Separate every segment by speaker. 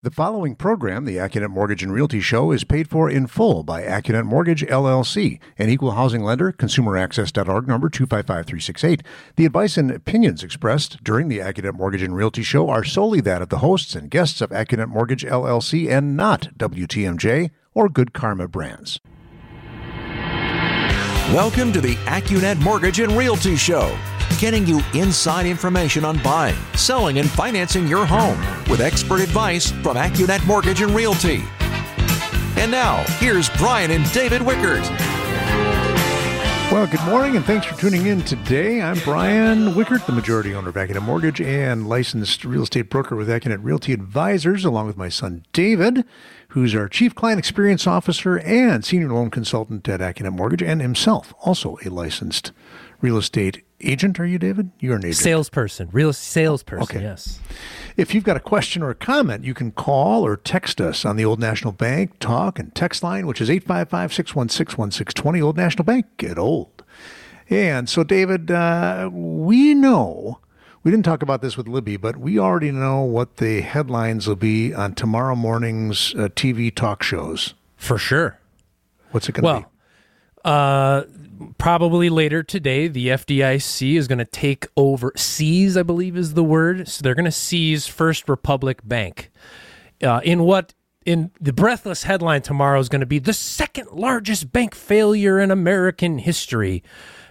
Speaker 1: The following program, the Accunet Mortgage and Realty Show, is paid for in full by Accunet Mortgage LLC, an equal housing lender, consumeraccess.org number 255368. The advice and opinions expressed during the Accunet Mortgage and Realty Show are solely that of the hosts and guests of Accunet Mortgage LLC and not WTMJ or Good Karma Brands.
Speaker 2: Welcome to the Accunet Mortgage and Realty Show getting you inside information on buying, selling, and financing your home with expert advice from Accunet Mortgage and Realty. And now, here's Brian and David Wickert.
Speaker 1: Well, good morning and thanks for tuning in today. I'm Brian Wickert, the majority owner of Accunet Mortgage and licensed real estate broker with Accunet Realty Advisors, along with my son David, who's our chief client experience officer and senior loan consultant at Accunet Mortgage, and himself also a licensed real estate agent. Are you, David? You're an agent.
Speaker 3: Salesperson, real salesperson.
Speaker 1: Okay.
Speaker 3: Yes.
Speaker 1: If you've got a question or a comment, you can call or text us on the Old National Bank talk and text line, which is 855 616 1620. Old National Bank, get old. And so, David, uh, we know, we didn't talk about this with Libby, but we already know what the headlines will be on tomorrow morning's uh, TV talk shows.
Speaker 3: For sure.
Speaker 1: What's it going to
Speaker 3: well,
Speaker 1: be?
Speaker 3: Uh, probably later today, the FDIC is going to take over, seize, I believe is the word. So they're going to seize First Republic Bank. Uh, in what in the breathless headline tomorrow is going to be the second largest bank failure in American history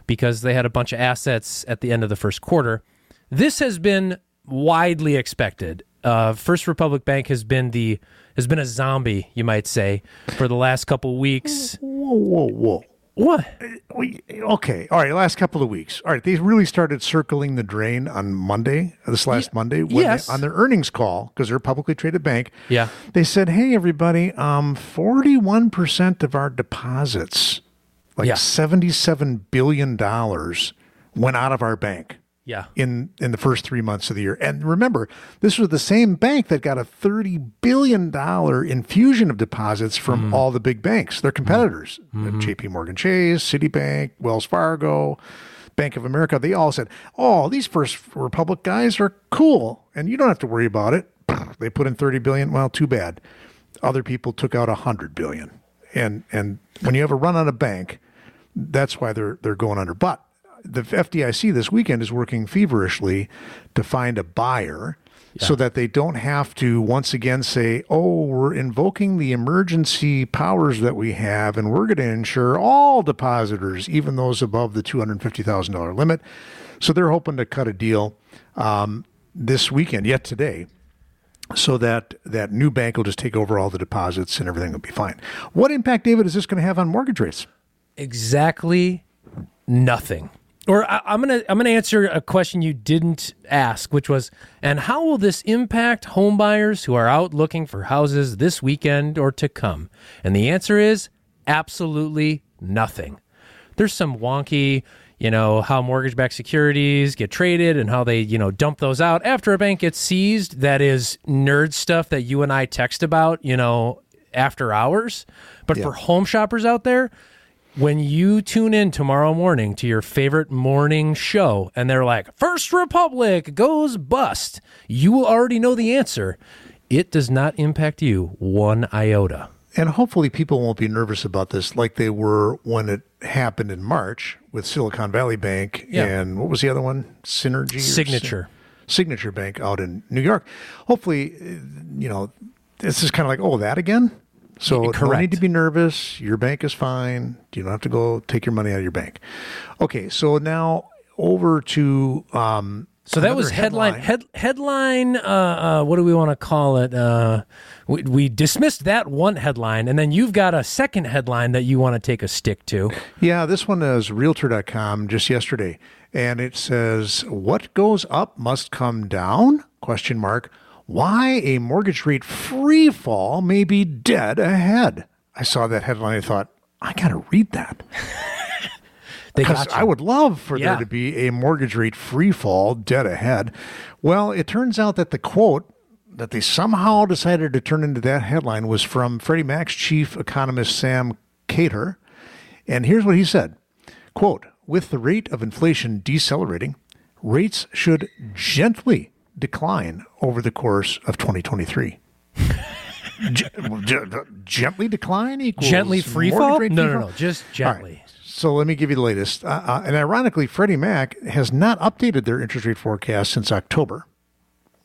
Speaker 3: because they had a bunch of assets at the end of the first quarter. This has been widely expected. Uh, First Republic Bank has been the has been a zombie, you might say, for the last couple weeks.
Speaker 1: Whoa, whoa, whoa.
Speaker 3: What?
Speaker 1: We, okay, all right. Last couple of weeks, all right. They really started circling the drain on Monday, this last Monday, when
Speaker 3: yes.
Speaker 1: they, on their earnings call because they're a publicly traded bank.
Speaker 3: Yeah.
Speaker 1: They said, "Hey, everybody, um, forty-one percent of our deposits, like
Speaker 3: Yeah.
Speaker 1: seventy-seven billion dollars, went out of our bank."
Speaker 3: Yeah.
Speaker 1: in in the first three months of the year. And remember, this was the same bank that got a thirty billion dollar infusion of deposits from mm-hmm. all the big banks, their competitors, mm-hmm. mm-hmm. J.P. Morgan Chase, Citibank, Wells Fargo. Bank of America, they all said, "Oh, these First Republic guys are cool, and you don't have to worry about it." They put in thirty billion. Well, too bad. Other people took out a hundred billion, and and when you have a run on a bank, that's why they're they're going under. But the FDIC this weekend is working feverishly to find a buyer so that they don't have to once again say, "Oh, we're invoking the emergency powers that we have and we're going to insure all depositors, even those above the $250,000 limit." So they're hoping to cut a deal um, this weekend, yet today, so that that new bank will just take over all the deposits and everything will be fine. What impact, David, is this going to have on mortgage rates?
Speaker 3: Exactly nothing. Or I, I'm gonna I'm gonna answer a question you didn't ask, which was, and how will this impact homebuyers who are out looking for houses this weekend or to come? And the answer is absolutely nothing. There's some wonky, you know, how mortgage-backed securities get traded and how they, you know, dump those out after a bank gets seized. That is nerd stuff that you and I text about, you know, after hours. But for home shoppers out there, when you tune in tomorrow morning to your favorite morning show and they're like, First Republic goes bust, you will already know the answer. It does not impact you one iota.
Speaker 1: And hopefully, people won't be nervous about this like they were when it happened in March with Silicon Valley Bank
Speaker 3: Yeah.
Speaker 1: and what was the other one? Synergy?
Speaker 3: Signature.
Speaker 1: Signature Bank out in New York. Hopefully, uh, you know, this is kind of like, oh, that again? So, no
Speaker 3: correct.
Speaker 1: need to be nervous. Your bank is fine. You don't have to go take your money out of your bank. Okay, so now over to. Um,
Speaker 3: So that was headline. Head, headline. Uh, uh, what do we want to call it? Uh, we, we dismissed that one headline, and then you've got a second headline that you want to take a stick to.
Speaker 1: Yeah, this one is realtor.com just yesterday and it says what goes up must come down? question mark. Why a mortgage rate free fall may be dead ahead. I saw that headline and thought, I got to read that. Because. I would love for
Speaker 3: Yeah.
Speaker 1: there to be a mortgage rate free fall dead ahead. Well, it turns out that the quote that they somehow decided to turn into that headline was from Freddie Mac's chief economist Sam Khater. And here's what he said quote, with the rate of inflation decelerating, rates should gently decline over the course of 2023. G- gently decline equals
Speaker 3: Gently free fall? No, no,
Speaker 1: fall?
Speaker 3: no. Just
Speaker 1: All right.
Speaker 3: gently.
Speaker 1: So let me give you the latest. Uh, uh, and ironically, Freddie Mac has not updated their interest rate forecast since October,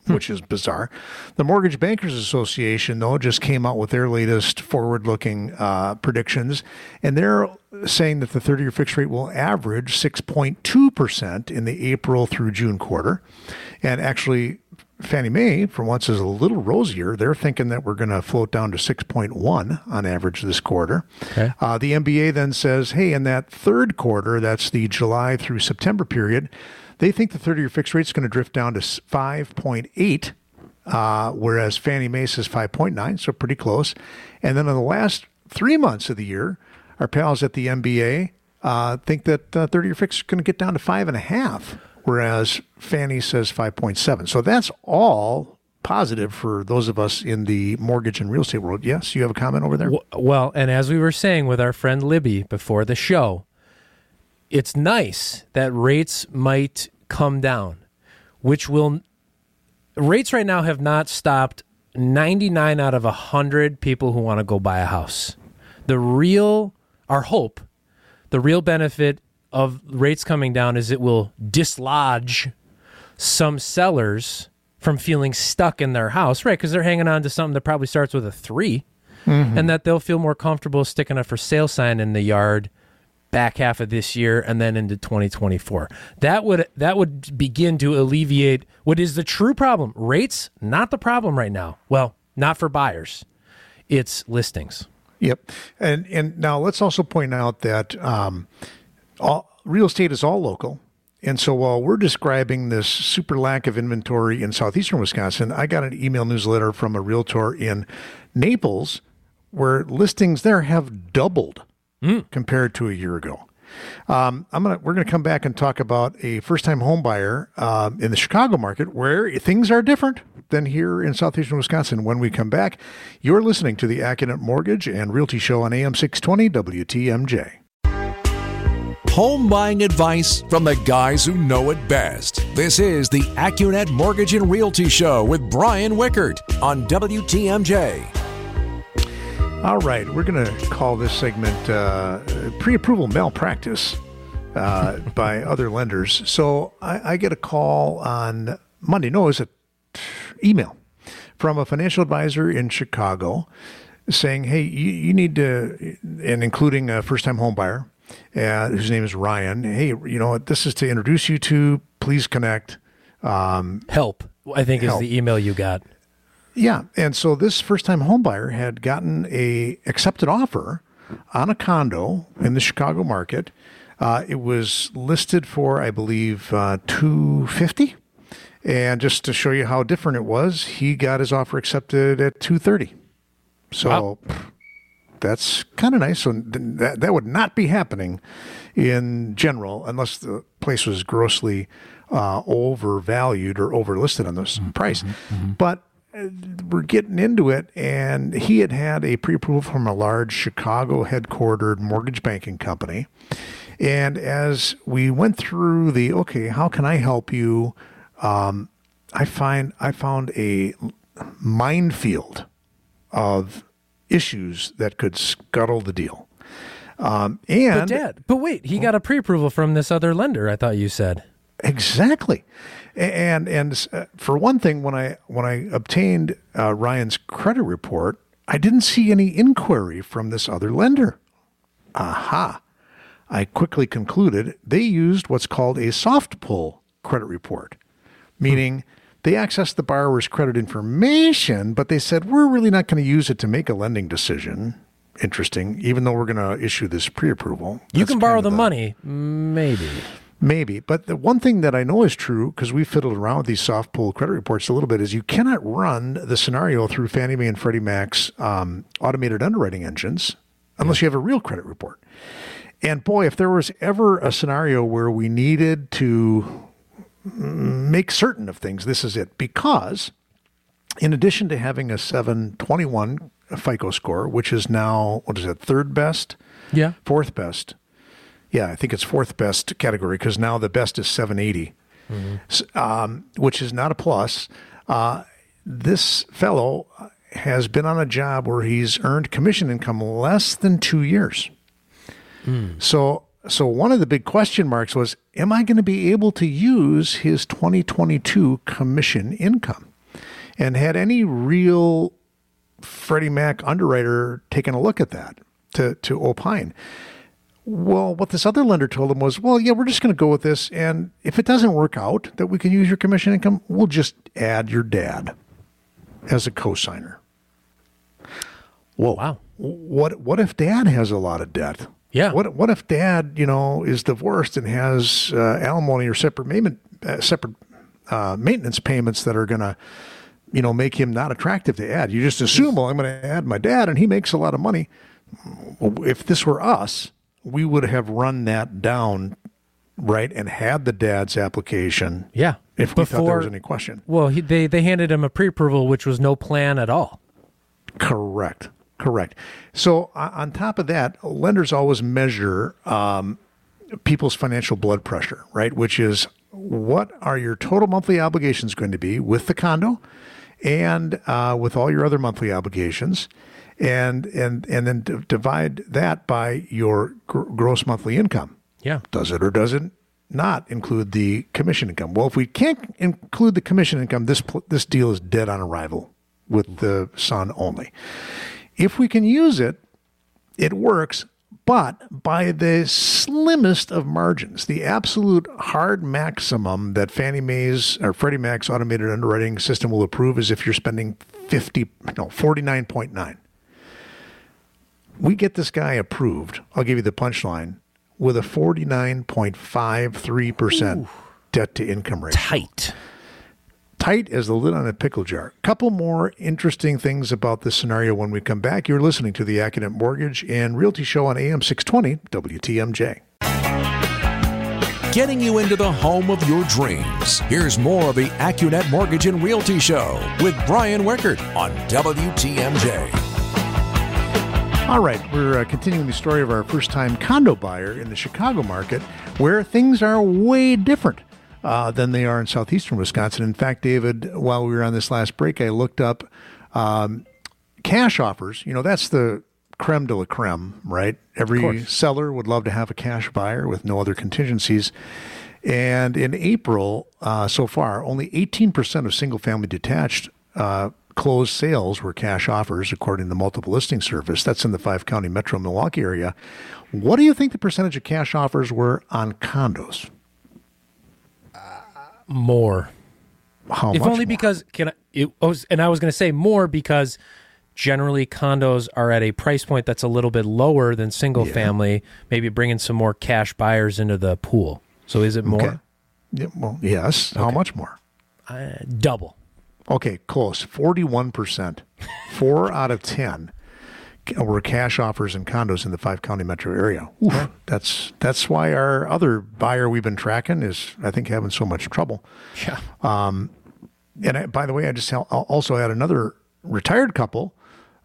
Speaker 1: which is bizarre. The Mortgage Bankers Association, though, just came out with their latest forward looking uh, predictions. And they're saying that the 30 year fixed rate will average 6.2% in the April through June quarter. And actually, Fannie Mae, for once, is a little rosier. They're thinking that we're going to float down to 6.1 on average this quarter.
Speaker 3: Okay.
Speaker 1: Uh, the MBA then says, hey, in that third quarter, that's the July through September period, they think the 30 year fixed rate is going to drift down to 5.8, uh, whereas Fannie Mae says 5.9, so pretty close. And then in the last three months of the year, our pals at the MBA uh, think that 30 year fixed is going to get down to 5.5, whereas Fannie says 5.7. So that's all positive for those of us in the mortgage and real estate world. Yes, you have a comment over there?
Speaker 3: Well, and as we were saying with our friend Libby before the show, it's nice that rates might come down, which will rates right now have not stopped 99 out of 100 people who want to go buy a house. The real our hope, the real benefit of rates coming down is it will dislodge some sellers from feeling stuck in their house, right? Because they're hanging on to something that probably starts with a 3 and that they'll feel more comfortable sticking a for sale sign in the yard back half of this year and then into 2024. That would that would begin to alleviate what is the true problem. Rates not the problem right now. Well, not for buyers. It's listings.
Speaker 1: Yep. And and now let's also point out that um, all, real estate is all local. And so while we're describing this super lack of inventory in southeastern Wisconsin, I got an email newsletter from a realtor in Naples where listings there have doubled compared to a year ago. Um, I'm gonna we're gonna come back and talk about a first time home buyer um, in the Chicago market where things are different than here in southeastern Wisconsin. When we come back, you're listening to the Accunet Mortgage and Realty Show on AM 620 WTMJ.
Speaker 2: Home buying advice from the guys who know it best. This is the Accunet Mortgage and Realty Show with Brian Wickert on WTMJ.
Speaker 1: All right, we're going to call this segment uh, pre approval malpractice uh, by other lenders. So I, I get a call on Monday. No, it's an email from a financial advisor in Chicago saying, hey, you, you need to, and including a first time home buyer uh, whose name is Ryan. Hey, you know what? This is to introduce you to, please connect.
Speaker 3: Help, I think
Speaker 1: Help.
Speaker 3: is the email you got.
Speaker 1: Yeah, and so this first-time homebuyer had gotten a accepted offer on a condo in the Chicago market. Uh, it was listed for, I believe, uh, two fifty, and just to show you how different it was, he got his offer accepted at two thirty. So
Speaker 3: Wow.
Speaker 1: That's kind of nice. So that that would not be happening in general unless the place was grossly uh, overvalued or overlisted on this price. But uh, we're getting into it, and he had had a pre-approval from a large Chicago headquartered mortgage banking company. And as we went through the okay, how can I help you? Um, I find I found a minefield of issues that could scuttle the deal. Um,
Speaker 3: But
Speaker 1: and
Speaker 3: dad, but wait, he got a pre-approval from this other lender. I thought you said.
Speaker 1: Exactly, and and uh, for one thing, when I when I obtained uh, Ryan's credit report, I didn't see any inquiry from this other lender. Aha! I quickly concluded they used what's called a soft pull credit report, meaning they accessed the borrower's credit information, but they said we're really not going to use it to make a lending decision. Interesting, even though we're going to issue this pre-approval.
Speaker 3: You can borrow
Speaker 1: kind
Speaker 3: the money, maybe.
Speaker 1: Maybe. But the one thing that I know is true, because we fiddled around with these soft pull credit reports a little bit, is you cannot run the scenario through Fannie Mae and Freddie Mac's um, automated underwriting engines unless you have a real credit report. And boy, if there was ever a scenario where we needed to make certain of things, this is it. Because in addition to having a 721 FICO score, which is now, what is it, third best?
Speaker 3: Yeah.
Speaker 1: fourth best. Yeah, I think it's fourth best category because now the best is 780, S- um, which is not a plus. Uh, this fellow has been on a job where he's earned commission income less than two years. So, so one of the big question marks was, am I going to be able to use his 2022 commission income? And had any real Freddie Mac underwriter taken a look at that to to opine? Well, what this other lender told him was, well, yeah, we're just going to go with this, and if it doesn't work out that we can use your commission income, we'll just add your dad as a cosigner. Well,
Speaker 3: Wow.
Speaker 1: What what if dad has a lot of debt?
Speaker 3: Yeah.
Speaker 1: What what if dad, you know, is divorced and has uh, alimony or separate payment, uh, separate uh, maintenance payments that are going to, you know, make him not attractive to add? You just assume, well, I'm going to add my dad, and he makes a lot of money. If this were us, we would have run that down, right, and had the dad's application.
Speaker 3: Yeah.
Speaker 1: If we thought there was any question.
Speaker 3: Well, he, they they handed him a pre-approval, which was no plan at all.
Speaker 1: Correct. Correct. So on top of that, lenders always measure um, people's financial blood pressure, right? Which is what are your total monthly obligations going to be with the condo, and uh, with all your other monthly obligations, and and and then d- divide that by your gr- gross monthly income.
Speaker 3: Yeah.
Speaker 1: Does it or does it not include the commission income? Well, if we can't include the commission income, this pl- this deal is dead on arrival with the son only. If we can use it, it works, but by the slimmest of margins. The absolute hard maximum that Fannie Mae's or Freddie Mac's automated underwriting system will approve is if you're spending 50 no 49.9 we get this guy approved. I'll give you the punchline with a 49.53% debt to income rate.
Speaker 3: Tight.
Speaker 1: Tight as the lid on a pickle jar. Couple more interesting things about this scenario when we come back. You're listening to the Accunet Mortgage and Realty Show on AM 620 WTMJ.
Speaker 2: Getting you into the home of your dreams. Here's more of the AccuNet Mortgage and Realty Show with Brian Wickert on WTMJ.
Speaker 1: All right, we're uh, continuing the story of our first time condo buyer in the Chicago market where things are way different uh, than they are in southeastern Wisconsin. In fact, David, while we were on this last break, I looked up um, cash offers. You know, that's the creme de la creme, right? Every seller would love to have a cash buyer with no other contingencies. And in April, uh, so far, only 18% of single family detached uh, closed sales were cash offers, according to the multiple listing service. That's in the five county metro Milwaukee area. What do you think the percentage of cash offers were on condos?
Speaker 3: More.
Speaker 1: How
Speaker 3: if
Speaker 1: much?
Speaker 3: only
Speaker 1: more?
Speaker 3: because can I? It, was, and I was going to say more because generally condos are at a price point that's a little bit lower than single family. Maybe bringing some more cash buyers into the pool. So is it more?
Speaker 1: Okay. Yeah, well, yes. How much more?
Speaker 3: Uh, double.
Speaker 1: Okay, close. 41%. Four out of 10 were cash offers and condos in the five county metro area. Oof, that's that's why our other buyer we've been tracking is, I think, having so much trouble.
Speaker 3: Yeah.
Speaker 1: And I, by the way, I just also had another retired couple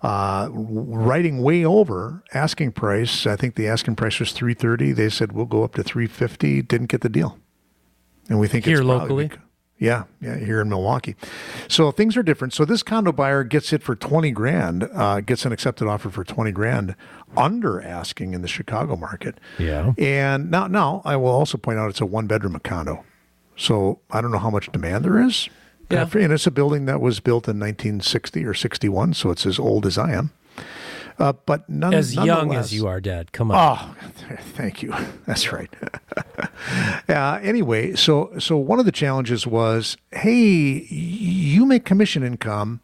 Speaker 1: uh, writing way over asking price. I think the asking price was three thirty. They said we'll go up to three fifty. Didn't get the deal, and we think
Speaker 3: Here locally?
Speaker 1: Yeah, yeah, here in Milwaukee. So things are different. So this condo buyer gets it for twenty grand. Uh, gets an accepted offer for twenty grand under asking in the Chicago market.
Speaker 3: Yeah.
Speaker 1: And now, now I will also point out it's a one bedroom condo. So I don't know how much demand there is.
Speaker 3: Yeah.
Speaker 1: And it's a building that was built in 1960 or 61, so it's as old as I am. Uh, but none,
Speaker 3: As young as you are, Dad. Come on.
Speaker 1: Oh, thank you. That's right. uh, anyway, so so one of the challenges was, hey, you make commission income,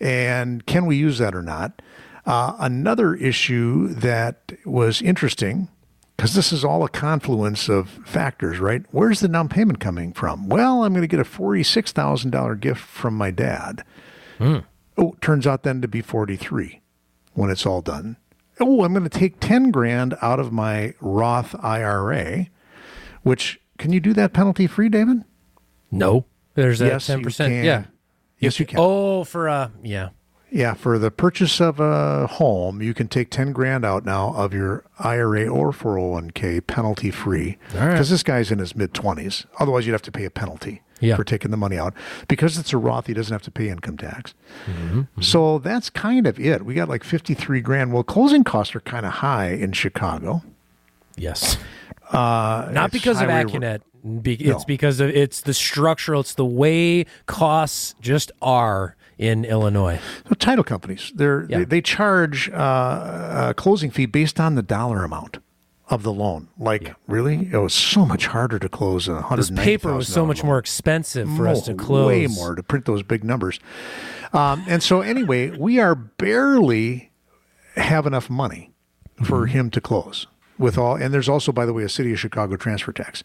Speaker 1: and can we use that or not? Uh, another issue that was interesting, because this is all a confluence of factors, right? Where's the down payment coming from? Well, I'm going to get a forty-six thousand dollar gift from my dad. Oh, turns out then to be forty-three when it's all done. Oh, I'm going to take 10 grand out of my Roth IRA, which can you do that penalty free, David?
Speaker 3: no. There's that
Speaker 1: Yes, you
Speaker 3: ten percent.
Speaker 1: can.
Speaker 3: Yeah.
Speaker 1: Yes, you can.
Speaker 3: Oh, for uh, yeah.
Speaker 1: Yeah, for the purchase of a home, you can take 10 grand out now of your IRA or 401k penalty free.
Speaker 3: All right.
Speaker 1: Because this guy's in his mid 20s. Otherwise, you'd have to pay a penalty.
Speaker 3: Yeah.
Speaker 1: for taking the money out. Because it's a Roth, he doesn't have to pay income tax.
Speaker 3: Mm-hmm.
Speaker 1: So that's kind of it. We got like 53 grand. Well, closing costs are kind of high in Chicago.
Speaker 3: Yes.
Speaker 1: Uh,
Speaker 3: Not because of AccuNet. Be-
Speaker 1: No.
Speaker 3: It's because of it's the structural. It's the way costs just are in Illinois.
Speaker 1: So title companies, they're,
Speaker 3: Yeah.
Speaker 1: they, they charge uh, a closing fee based on the dollar amount of the loan. Like, really? It was so much harder to close a
Speaker 3: This paper was so much more expensive for us to close.
Speaker 1: Way more to print those big numbers. Um, and so, anyway, we are barely have enough money for
Speaker 3: Mm-hmm.
Speaker 1: him to close with all. And there's also, by the way, a city of Chicago transfer tax.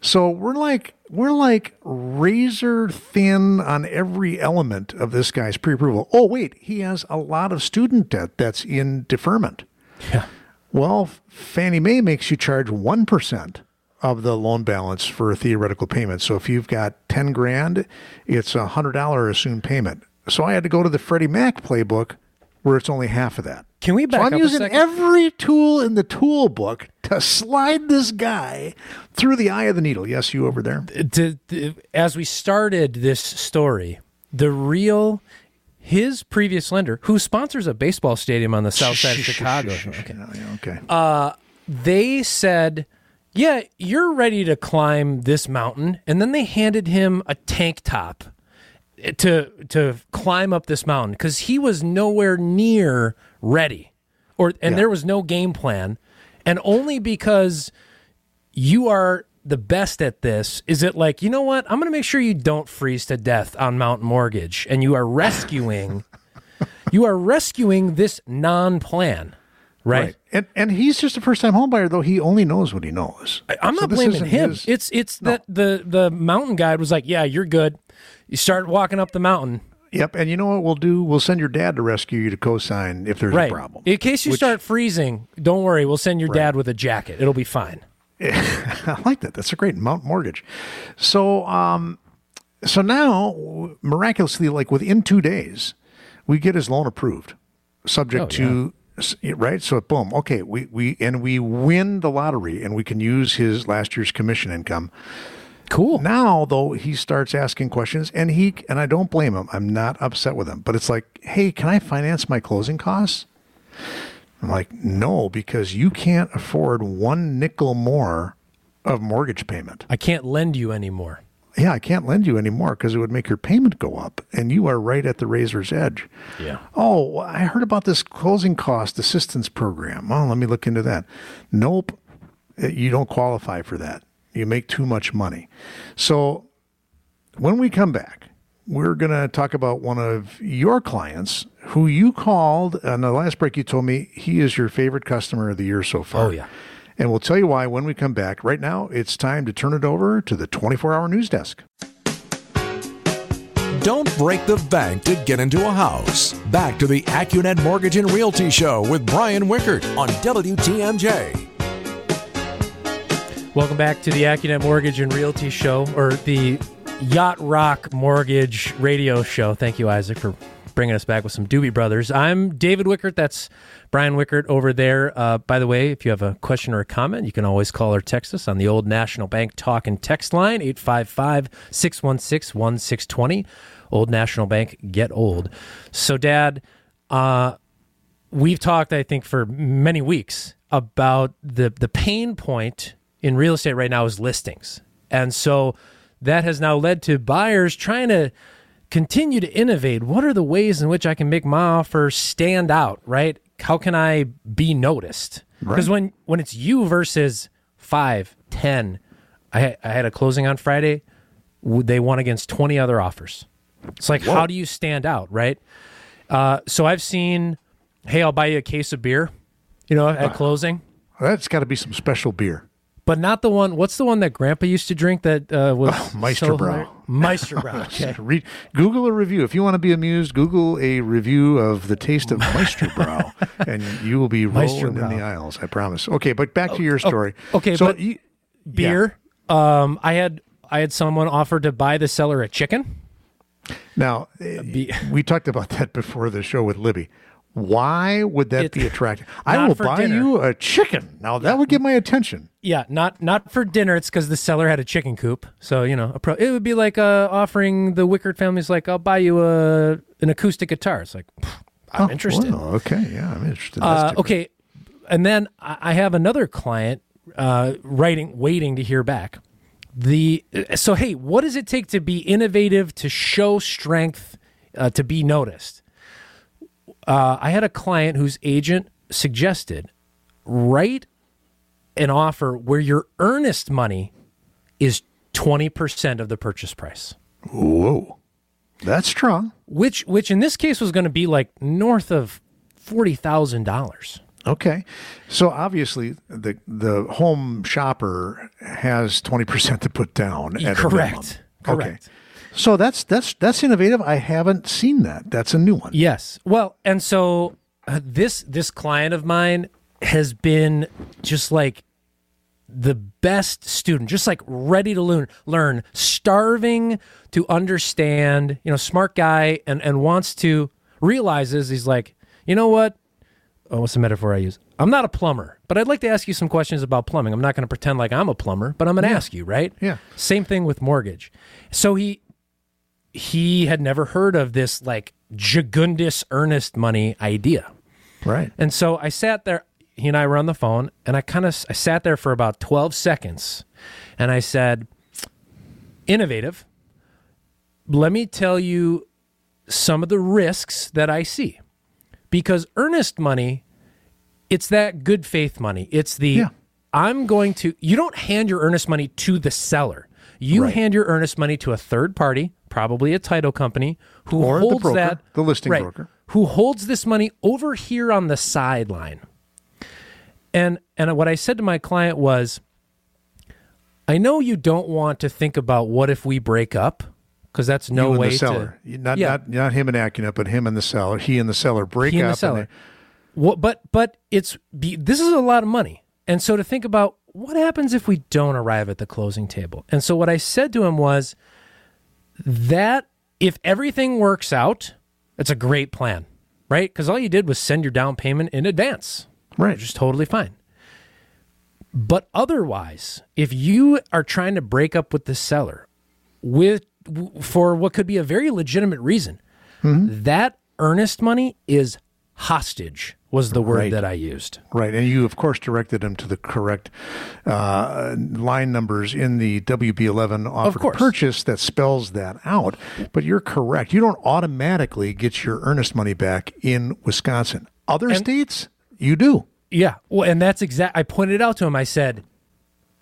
Speaker 1: So we're like we're like razor thin on every element of this guy's pre-approval. Oh wait, he has a lot of student debt that's in deferment.
Speaker 3: Yeah.
Speaker 1: Well, Fannie Mae makes you charge 1% of the loan balance for a theoretical payment. So if you've got 10 grand, it's a $100 assumed payment. So I had to go to the Freddie Mac playbook where it's only half of that.
Speaker 3: Can we back
Speaker 1: so I'm
Speaker 3: up
Speaker 1: using every tool in the tool book to slide this guy through the eye of the needle. Yes, you over there.
Speaker 3: as we started this story, the real his previous lender, who sponsors a baseball stadium on the south side of Chicago, okay,
Speaker 1: Yeah, yeah, okay.
Speaker 3: Uh, they said, "Yeah, you're ready to climb this mountain," and then they handed him a tank top to to climb up this mountain because he was nowhere near ready, or and
Speaker 1: Yeah.
Speaker 3: there was no game plan, and only because you are the best at this is it like you know what? I'm going to make sure you don't freeze to death on mount mortgage and you are rescuing you are rescuing this non-plan right,
Speaker 1: And and he's just a first time homebuyer, though he only knows what he knows.
Speaker 3: I- i'm
Speaker 1: So
Speaker 3: not blaming him.
Speaker 1: his-
Speaker 3: it's it's that the the mountain guide was like yeah you're good. You start walking up the mountain.
Speaker 1: Yep, and you know what we'll do? We'll send your dad to rescue you to co-sign if there's
Speaker 3: right.
Speaker 1: a problem.
Speaker 3: in case you start freezing don't worry we'll send your dad with a jacket. It'll be fine
Speaker 1: I like that. That's a great Mount Mortgage. So, um, so now miraculously, like within two days, we get his loan approved, subject
Speaker 3: Oh,
Speaker 1: to s- right. So, boom. Okay, we we and we win the lottery, and we can use his last year's commission income.
Speaker 3: cool
Speaker 1: Now, though, he starts asking questions, and he and I don't blame him. I'm not upset with him, but it's like, hey, can I finance my closing costs? I'm like, no, because you can't afford one nickel more of mortgage payment.
Speaker 3: i can't lend you anymore
Speaker 1: Yeah, I can't lend you anymore because it would make your payment go up, and you are right at the razor's edge.
Speaker 3: yeah
Speaker 1: Oh, I heard about this closing cost assistance program. Oh, let me look into that. Nope, Uh, you don't qualify for that. You make too much money. So when we come back, we're going to talk about one of your clients who you called on the last break. You told me he is your favorite customer of the year so far.
Speaker 3: Oh, yeah.
Speaker 1: And we'll tell you why when we come back. Right now, it's time to turn it over to the 24 hour news desk.
Speaker 2: Don't break the bank to get into a house. Back to the AccuNet Mortgage and Realty Show with Brian Wickert on WTMJ.
Speaker 3: Welcome back to the AccuNet Mortgage and Realty Show, or the Yacht Rock Mortgage Radio Show. Thank you, Isaac, for bringing us back with some Doobie Brothers. I'm David Wickert. That's Brian Wickert over there. Uh, by the way, if you have a question or a comment, you can always call or text us on the Old National Bank Talk and Text line, 855 616 1620. Old National Bank, get old. So, Dad, uh, we've talked, I think, for many weeks about the the pain point in real estate right now is listings, and so that has now led to buyers trying to continue to innovate. What are the ways in which I can make my offer stand out? Right? How can I be noticed? Because when when it's you versus five, ten, I had, I had a closing on Friday. They won against twenty other offers. It's like, how do you stand out, right? Uh, so I've seen, hey, I'll buy you a case of beer, you know, at closing,
Speaker 1: That's got to be some special beer.
Speaker 3: But not the one. What's the one that Grandpa used to drink that uh, was
Speaker 1: Meister Brau.
Speaker 3: Meisterbrow. Okay.
Speaker 1: Read, Google a review. If you want to be amused, Google a review of the taste of Meister Brau, and you will be rolling in the aisles. I promise. Okay, but back to your story.
Speaker 3: okay,
Speaker 1: so
Speaker 3: but-
Speaker 1: you,
Speaker 3: Beer. Um, I had I had someone offer to buy the seller a chicken.
Speaker 1: Now, eh, we talked about that before the show with Libby. Why would that be attractive? I will buy
Speaker 3: dinner.
Speaker 1: you a chicken. Now that would get my attention.
Speaker 3: Yeah, not not for dinner. It's because the seller had a chicken coop. So you know, a pro- it would be like uh, offering the Wickert family's like, "I'll buy you a an acoustic guitar." It's like, I'm
Speaker 1: Oh,
Speaker 3: interested.
Speaker 1: wow, okay, yeah, I'm interested.
Speaker 3: Uh, okay, and then I I have another client uh, writing, waiting to hear back. The so hey, what does it take to be innovative, to show strength, uh, to be noticed? Uh, I had a client whose agent suggested write an offer where your earnest money is twenty percent of the purchase price
Speaker 1: Whoa, that's strong.
Speaker 3: which which in this case was going to be like north of forty thousand dollars.
Speaker 1: Okay, so obviously the the home shopper has twenty percent to put down. At a.
Speaker 3: Correct.
Speaker 1: Okay,
Speaker 3: Correct.
Speaker 1: So that's that's that's innovative. I haven't seen that. That's a new one.
Speaker 3: Yes. Well, and so uh, this this client of mine has been just like the best student, just like ready to learn, learn, starving to understand, you know, smart guy and and wants to realizes he's like, you know what? Oh, what's the metaphor I use? I'm not a plumber, but I'd like to ask you some questions about plumbing. I'm not going to pretend like I'm a plumber, but I'm going to ask you, right?
Speaker 1: Yeah.
Speaker 3: Same thing with mortgage. So he he had never heard of this like jagundus earnest money idea.
Speaker 1: Right.
Speaker 3: And so I sat there, he and I were on the phone, and I kind of I sat there for about 12 seconds and I said, innovative. Let me tell you some of the risks that I see. Because earnest money, it's that good faith money. It's the
Speaker 1: Yeah.
Speaker 3: I'm going to you don't hand your earnest money to the seller. You
Speaker 1: Right.
Speaker 3: hand your earnest money to a third party, probably a title company, who
Speaker 1: Or the
Speaker 3: holds
Speaker 1: broker,
Speaker 3: that
Speaker 1: the listing
Speaker 3: right,
Speaker 1: broker.
Speaker 3: who holds this money over here on the sideline. And and what I said to my client was, I know you don't want to think about what if we break up, because that's no way
Speaker 1: the seller,
Speaker 3: to
Speaker 1: not
Speaker 3: Yeah.
Speaker 1: not not him and Accunet, but him and the seller. He and the seller break
Speaker 3: he and
Speaker 1: up.
Speaker 3: the seller.
Speaker 1: they-
Speaker 3: What, but but it's this is a lot of money, and so to think about what happens if we don't arrive at the closing table. And so what I said to him was that if everything works out, it's a great plan, right? Because all you did was send your down payment in advance,
Speaker 1: right.
Speaker 3: which is totally fine. But otherwise, if you are trying to break up with the seller with for what could be a very legitimate reason, mm-hmm. that earnest money is hostage was the word
Speaker 1: Right.
Speaker 3: that I used.
Speaker 1: Right, and you of course directed him to the correct uh, line numbers in the WB11 offer
Speaker 3: course.
Speaker 1: purchase that spells that out. But you're correct; you don't automatically get your earnest money back in Wisconsin. Other states, you do.
Speaker 3: Yeah. Well, and that's exact. I pointed out to him. I said,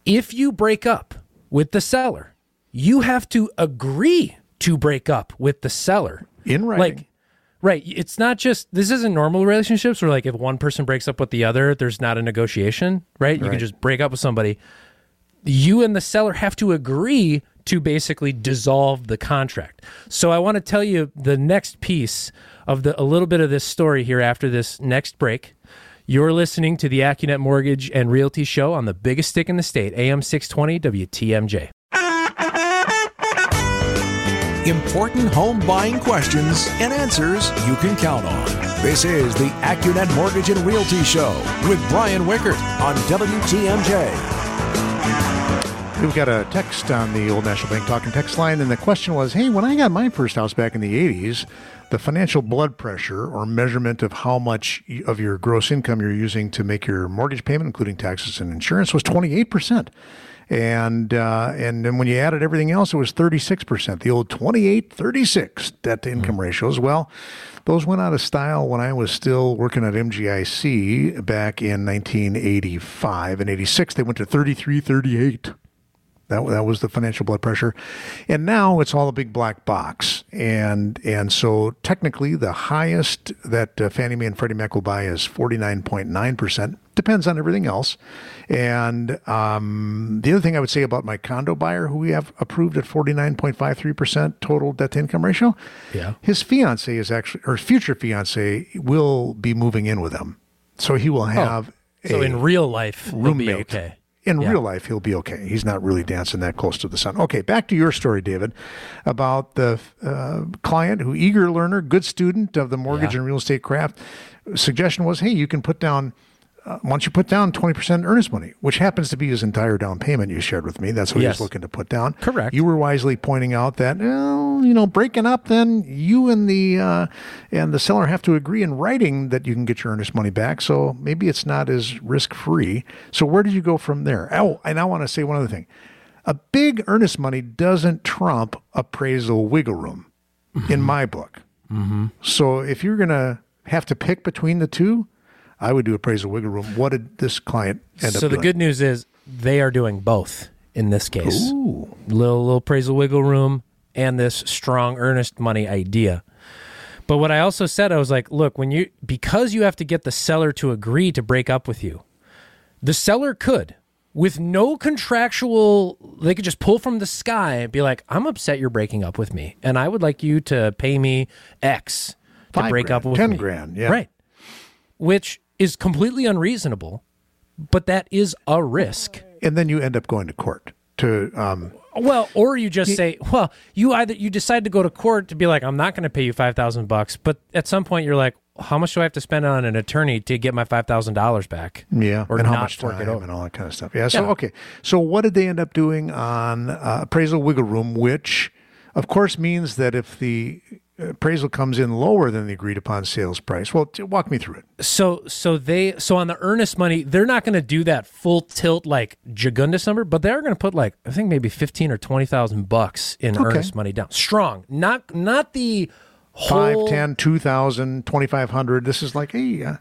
Speaker 3: if you break up with the seller, you have to agree to break up with the seller.
Speaker 1: In writing.
Speaker 3: Like, right. It's not just this isn't normal relationships where like if one person breaks up with the other, there's not a negotiation, right? You
Speaker 1: Right.
Speaker 3: can just break up with somebody. You and the seller have to agree to basically dissolve the contract. So I want to tell you the next piece of the a little bit of this story here after this next break. You're listening to the AccuNet Mortgage and Realty Show on the biggest stick in the state, AM 620 WTMJ.
Speaker 2: Important home buying questions and answers you can count on. This is the AccuNet Mortgage and Realty Show with Brian Wickert on WTMJ.
Speaker 1: We've got a text on the Old National Bank talking text line, and the question was, "Hey, when I got my first house back in the '80s, the financial blood pressure or measurement of how much of your gross income you're using to make your mortgage payment, including taxes and insurance, was 28 percent." And uh, and then when you added everything else, it was 36%, the old 28 36 debt to income mm-hmm. ratios. Well, those went out of style when I was still working at MGIC back in 1985 and 86. They went to 33 38. That, that was the financial blood pressure. And now it's all a big black box. And and so technically the highest that uh, Fannie Mae and Freddie Mac will buy is 49.9%. Depends on everything else. And um, the other thing I would say about my condo buyer, who we have approved at forty nine point five three percent total debt to income ratio,
Speaker 3: Yeah.
Speaker 1: his fiance is actually or future fiance will be moving in with him, so he will have
Speaker 3: So
Speaker 1: a
Speaker 3: in real life,
Speaker 1: roommate
Speaker 3: okay.
Speaker 1: In
Speaker 3: Yeah.
Speaker 1: real life, he'll be okay. He's not really dancing that close to the sun. Okay, back to your story, David, about the uh, client who eager learner, good student of the mortgage
Speaker 3: Yeah.
Speaker 1: and real estate craft. Suggestion was, hey, you can put down. Uh, once you put down 20% earnest money, which happens to be his entire down payment you shared with me, that's what
Speaker 3: Yes.
Speaker 1: he's looking to put down.
Speaker 3: Correct.
Speaker 1: You were wisely pointing out that, well, you know, breaking up, then you and the uh, and the seller have to agree in writing that you can get your earnest money back. So maybe it's not as risk free. So where did you go from there? Oh, and I want to say one other thing: a big earnest money doesn't trump appraisal wiggle room, in my book. So if you're gonna have to pick between the two, I would do appraisal wiggle room. What did this client end up
Speaker 3: So the good news is they are doing both in this case.
Speaker 1: Ooh.
Speaker 3: Little little appraisal wiggle room and this strong earnest money idea. But what I also said, I was like, look, when you because you have to get the seller to agree to break up with you, the seller could, with no contractual, they could just pull from the sky and be like, I'm upset you're breaking up with me, and I would like you to pay me X to
Speaker 1: Five
Speaker 3: break
Speaker 1: grand,
Speaker 3: up with
Speaker 1: 10
Speaker 3: me.
Speaker 1: grand, yeah.
Speaker 3: right, which is completely unreasonable, but that is a risk.
Speaker 1: and then you end up going to court to um,
Speaker 3: Well, or you just say, well, you either you decide to go to court to be like, I'm not going to pay you five thousand bucks, but at some point you're like, how much do I have to spend on an attorney to get my five thousand dollars back?
Speaker 1: Yeah,
Speaker 3: or
Speaker 1: and how much time and all that kind of stuff. Yeah. So
Speaker 3: Yeah.
Speaker 1: okay. So what did they end up doing on uh, appraisal wiggle room, which, of course, means that if the appraisal comes in lower than the agreed upon sales price, well, walk me through it.
Speaker 3: So, so they, so on the earnest money, they're not going to do that full tilt like Jagundis number, but they're going to put like I think maybe fifteen or twenty thousand bucks in
Speaker 1: Okay.
Speaker 3: earnest money down, strong, not not the
Speaker 1: Five,
Speaker 3: whole
Speaker 1: ten, two thousand, twenty-five hundred. This is like, hey, uh,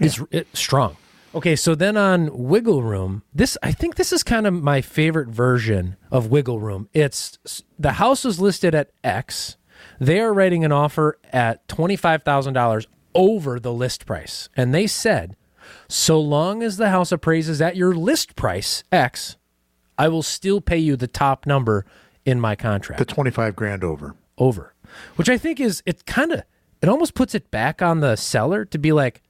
Speaker 3: is it, strong. Okay, so then on Wiggle Room, this I think this is kind of my favorite version of Wiggle Room. It's the house was listed at X. They are writing an offer at twenty five thousand dollars over the list price, and they said, so long as the house appraises at your list price X, I will still pay you the top number in my contract
Speaker 1: the twenty-five grand over.
Speaker 3: over, which I think is it kind of it almost puts it back on the seller to be like,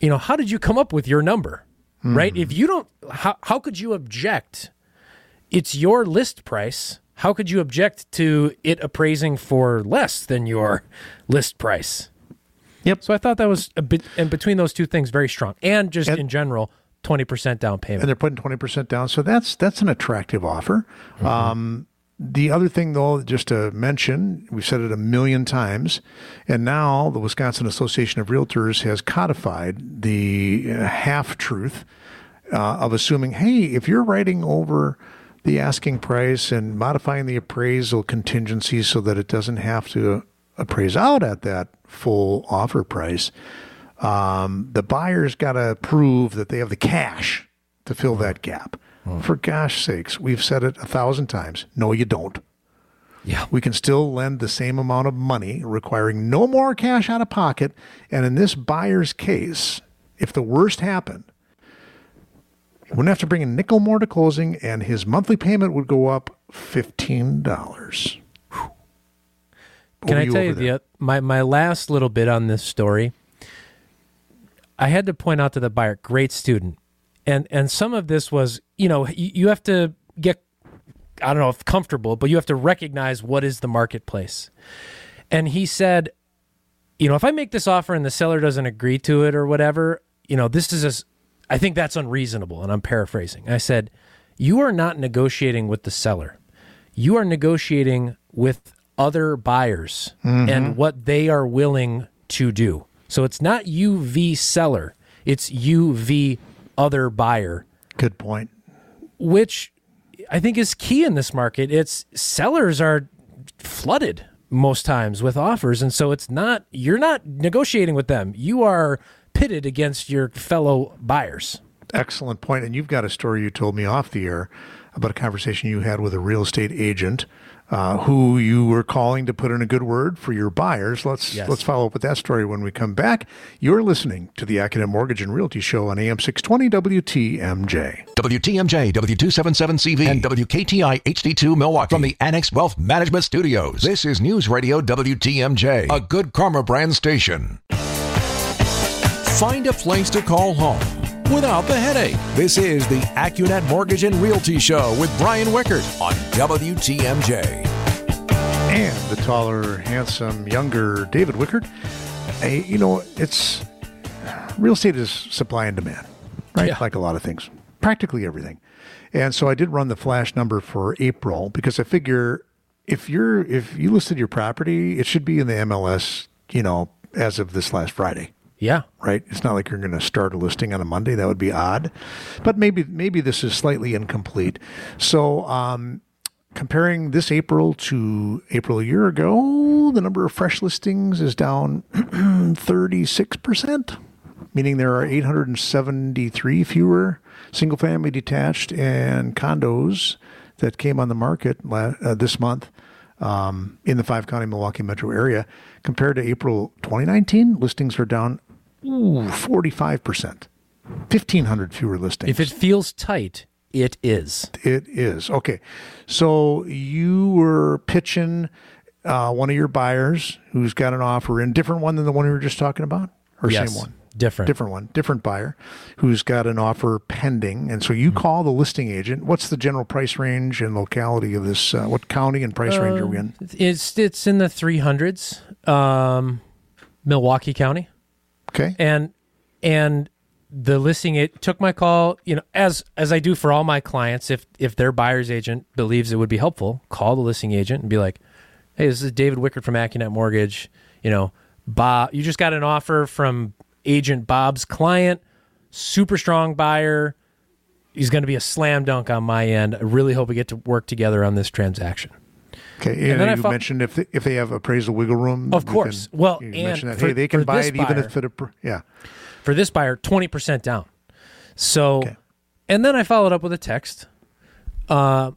Speaker 3: you know, how did you come up with your number, right? Hmm. If you don't, how how could you object? It's your list price. How could you object to it appraising for less than your list price?
Speaker 1: Yep.
Speaker 3: So I thought that was a bit, and between those two things, very strong, and just
Speaker 1: And-
Speaker 3: in general, twenty percent down payment.
Speaker 1: and they're putting 20% down. So that's that's an attractive offer. Um, the other thing, though, just to mention, we've said it a million times, and now the Wisconsin Association of Realtors has codified the uh, half truth uh, of assuming, hey, if you're writing over the asking price and modifying the appraisal contingency so that it doesn't have to appraise out at that full offer price, um, the buyer's got to prove that they have the cash to fill that gap. For gosh sakes, we've said it a thousand times. No, you don't.
Speaker 3: yeah,
Speaker 1: We can still lend the same amount of money, requiring no more cash out of pocket. And in this buyer's case, if the worst happened, wouldn't have to bring a nickel more to closing, and his monthly payment would go up fifteen dollars.
Speaker 3: Can I tell you the my my last little bit on this story? I had to point out to the buyer, great student, and and some of this was, you know, you, you have to get, I don't know if comfortable, but you have to recognize what is the marketplace. And he said, you know, if I make this offer and the seller doesn't agree to it or whatever, you know, this is as, I think that's unreasonable. And I'm paraphrasing. I said, you are not negotiating with the seller. You are negotiating with other buyers and mm-hmm. what they are willing to do. So it's not you v seller, it's you v other buyer,
Speaker 1: Good point.
Speaker 3: which I think is key in this market. It's sellers are flooded most times with offers and so it's not you're not negotiating with them. You are pitted against your fellow buyers.
Speaker 1: Excellent point. And you've got a story you told me off the air about a conversation you had with a real estate agent uh, who you were calling to put in a good word for your buyers. Let's
Speaker 3: Yes.
Speaker 1: let's follow up with that story when we come back. You're listening to the Accunet Mortgage and Realty Show on AM 620 WTMJ.
Speaker 2: WTMJ, W277CV, and WKTI HD2 Milwaukee from the Annex Wealth Management Studios. This is News Radio WTMJ, a good karma brand station. Find a place to call home. without the headache. This is the AccuNet Mortgage and Realty Show with Brian Wickert on WTMJ.
Speaker 1: And the taller, handsome, younger David Wickert. Hey, you know, it's real estate is supply and demand, right?
Speaker 3: Yeah.
Speaker 1: Like a lot of things, practically everything. And so I did run the flash number for April because I figure if you're if you listed your property, it should be in the MLS, you know, as of this last Friday
Speaker 3: Yeah.
Speaker 1: right? It's not like you're going to start a listing on a Monday. That would be odd. But maybe maybe this is slightly incomplete. So, um, comparing this April to April a year ago, the number of fresh listings is down 36%, meaning there are 873 fewer single family detached and condos that came on the market la- uh, this month um, in the five county Milwaukee metro area. Compared to April 2019, listings are down ooh, 45%. 1,500 fewer listings.
Speaker 3: If it feels tight, it is.
Speaker 1: It is. Okay. So you were pitching uh, one of your buyers who's got an offer in different one than the one we were just talking about? Or
Speaker 3: Yes.
Speaker 1: same one?
Speaker 3: Different.
Speaker 1: Different one, different buyer who's got an offer pending. And so
Speaker 3: Mm-hmm.
Speaker 1: you call the listing agent. What's the general price range and locality of this? Uh, what county and price range are we in?
Speaker 3: It's it's in the 300s. Um, Milwaukee County.
Speaker 1: Okay.
Speaker 3: and and the listing it took my call you know as as i do for all my clients if if their buyer's agent believes it would be helpful call the listing agent and be like hey this is david wickert from accunet mortgage. You know bob you just got an offer from agent bob's client. Super strong buyer. He's going to be a slam dunk on my end. I really hope we get to work together on this transaction
Speaker 1: Okay. And,
Speaker 3: then I
Speaker 1: you
Speaker 3: fo-
Speaker 1: mentioned if they, if they have appraisal wiggle room.
Speaker 3: Of course.
Speaker 1: can-
Speaker 3: Well,
Speaker 1: you
Speaker 3: and
Speaker 1: mentioned that.
Speaker 3: for-
Speaker 1: hey, they can buy it even if it. Yeah.
Speaker 3: for this buyer 20% down so
Speaker 1: Okay.
Speaker 3: and then i followed up with a text uh,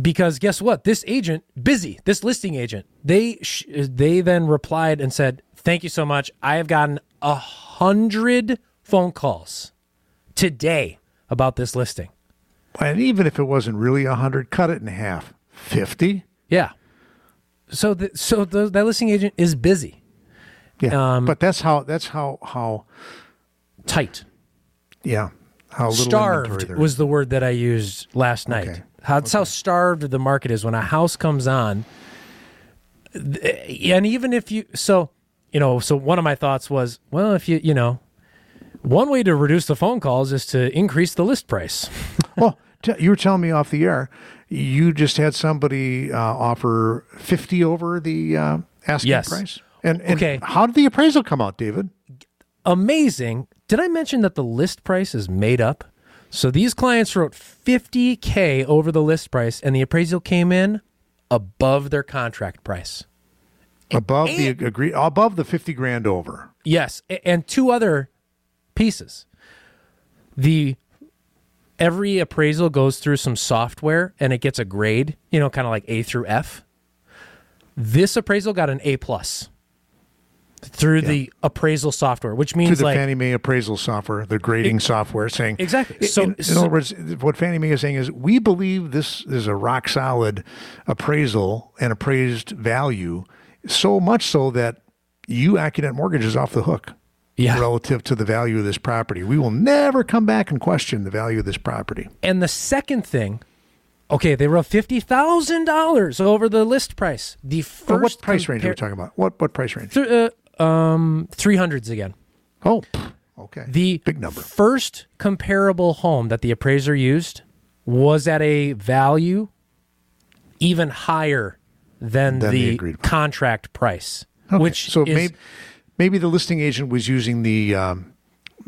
Speaker 3: because guess what this agent busy this listing agent they sh- they then replied and said thank you so much i have gotten a hundred phone calls today about this listing
Speaker 1: And even if it wasn't really a 100, cut it in half. 50?
Speaker 3: Yeah so the, so the, that listing agent is busy
Speaker 1: Yeah.
Speaker 3: Um,
Speaker 1: but that's how, that's how, how,
Speaker 3: tight
Speaker 1: yeah, how little
Speaker 3: starved
Speaker 1: there
Speaker 3: was the word that I used last night.
Speaker 1: Okay.
Speaker 3: How, That's how starved the market is when a house comes on. And even if you, so, you know, so one of my thoughts was, well, if you, you know, one way to reduce the phone calls is to increase the list price.
Speaker 1: well, t- you were telling me off the air, you just had somebody uh, offer 50 over the uh, asking
Speaker 3: Yes.
Speaker 1: price. And, and
Speaker 3: Okay.
Speaker 1: how did the appraisal come out, David?
Speaker 3: Amazing. Did I mention that the list price is made up? So these clients wrote 50K over the list price, and the appraisal came in above their contract price.
Speaker 1: Above the agree, above the 50 grand over.
Speaker 3: Yes, and two other pieces. The every appraisal goes through some software and it gets a grade, you know, kind of like A through F. This appraisal got an A plus through the appraisal software, which
Speaker 1: Through
Speaker 3: means
Speaker 1: the
Speaker 3: like
Speaker 1: Fannie Mae appraisal software, the grading software, saying
Speaker 3: Exactly. So-
Speaker 1: in, in
Speaker 3: so-
Speaker 1: other words, what Fannie Mae is saying is, we believe this is a rock solid appraisal and appraised value, so much so that you, Accunet Mortgage, is off the hook
Speaker 3: Yeah.
Speaker 1: relative to the value of this property. We will never come back and question the value of this property.
Speaker 3: And the second thing, okay, they wrote fifty thousand dollars over the list price. The first
Speaker 1: But what price range are we
Speaker 3: compar-
Speaker 1: talking about? What what price range?
Speaker 3: Th- uh, um, three hundreds again.
Speaker 1: Oh, okay.
Speaker 3: The
Speaker 1: big number.
Speaker 3: first comparable home that the appraiser used was at a value even higher than,
Speaker 1: Than the
Speaker 3: the, contract price,
Speaker 1: Okay,
Speaker 3: which
Speaker 1: so
Speaker 3: is
Speaker 1: maybe maybe the listing agent was using the um,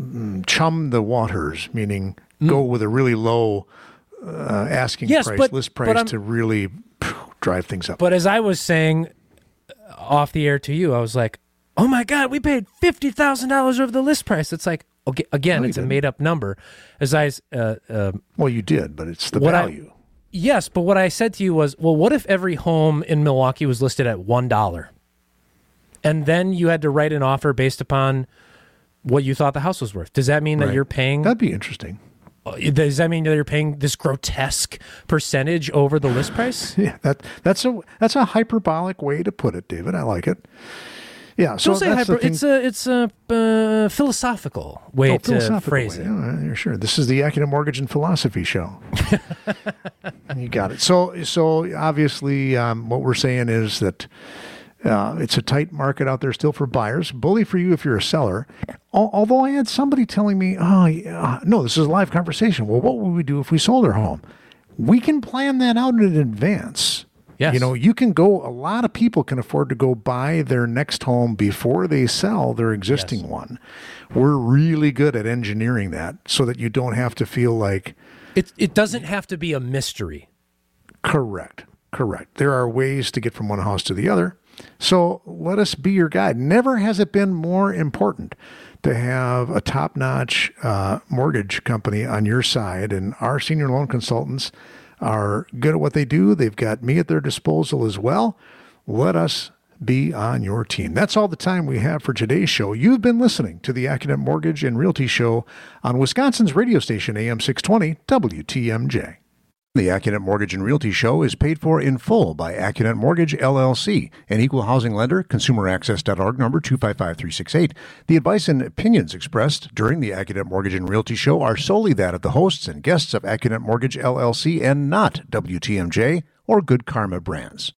Speaker 1: mm, chum the waters, meaning go with a really low uh, asking
Speaker 3: Mm. Yes,
Speaker 1: price,
Speaker 3: but-
Speaker 1: list price to really drive things up.
Speaker 3: But as I was saying uh, off the air to you, I was like, "Oh my god, we paid fifty thousand dollars over the list price." It's like, okay, again,
Speaker 1: No,
Speaker 3: it's a
Speaker 1: didn't.
Speaker 3: made up number. As I, uh, uh,
Speaker 1: well, you did, but it's the
Speaker 3: What I-
Speaker 1: value.
Speaker 3: yes, but what I said to you was, well, what if every home in Milwaukee was listed at one dollar, and then you had to write an offer based upon what you thought the house was worth? Does that mean that you're paying?
Speaker 1: That'd be interesting.
Speaker 3: does that mean that you're paying this grotesque percentage over the list price?
Speaker 1: Yeah, that that's a that's a hyperbolic way to put it, David. I like it. Yeah, so
Speaker 3: Don't say hyper. It's a it's a uh, philosophical way
Speaker 1: Oh,
Speaker 3: to
Speaker 1: philosophical
Speaker 3: phrase
Speaker 1: way.
Speaker 3: it.
Speaker 1: Yeah, yeah, sure. This is the Accunet Mortgage and Philosophy Show. you got it. So, so obviously, um, what we're saying is that uh, it's a tight market out there still for buyers. Bully for you if you're a seller. Al- Although I had somebody telling me, "Oh, yeah, no, this is a live conversation." Well, what would we do if we sold our home? We can plan that out in advance.
Speaker 3: Yes.
Speaker 1: You know, you can go, a lot of people can afford to go buy their next home before they sell their existing one. We're really good at engineering that so that you don't have to feel like,
Speaker 3: It it doesn't have to be a mystery.
Speaker 1: correct, correct. There are ways to get from one house to the other. So let us be your guide. Never has it been more important to have a top notch uh, mortgage company on your side. And our senior loan consultants are good at what they do. They've got me at their disposal as well. Let us be on your team. That's all the time we have for today's show. You've been listening to the Accunet Mortgage and Realty Show on Wisconsin's radio station, AM 620 WTMJ. The Accunet Mortgage and Realty Show is paid for in full by Accunet Mortgage LLC, an equal housing lender, consumeraccess.org number 255368. The advice and opinions expressed during the Accunet Mortgage and Realty Show are solely that of the hosts and guests of Accunet Mortgage LLC and not WTMJ or Good Karma Brands.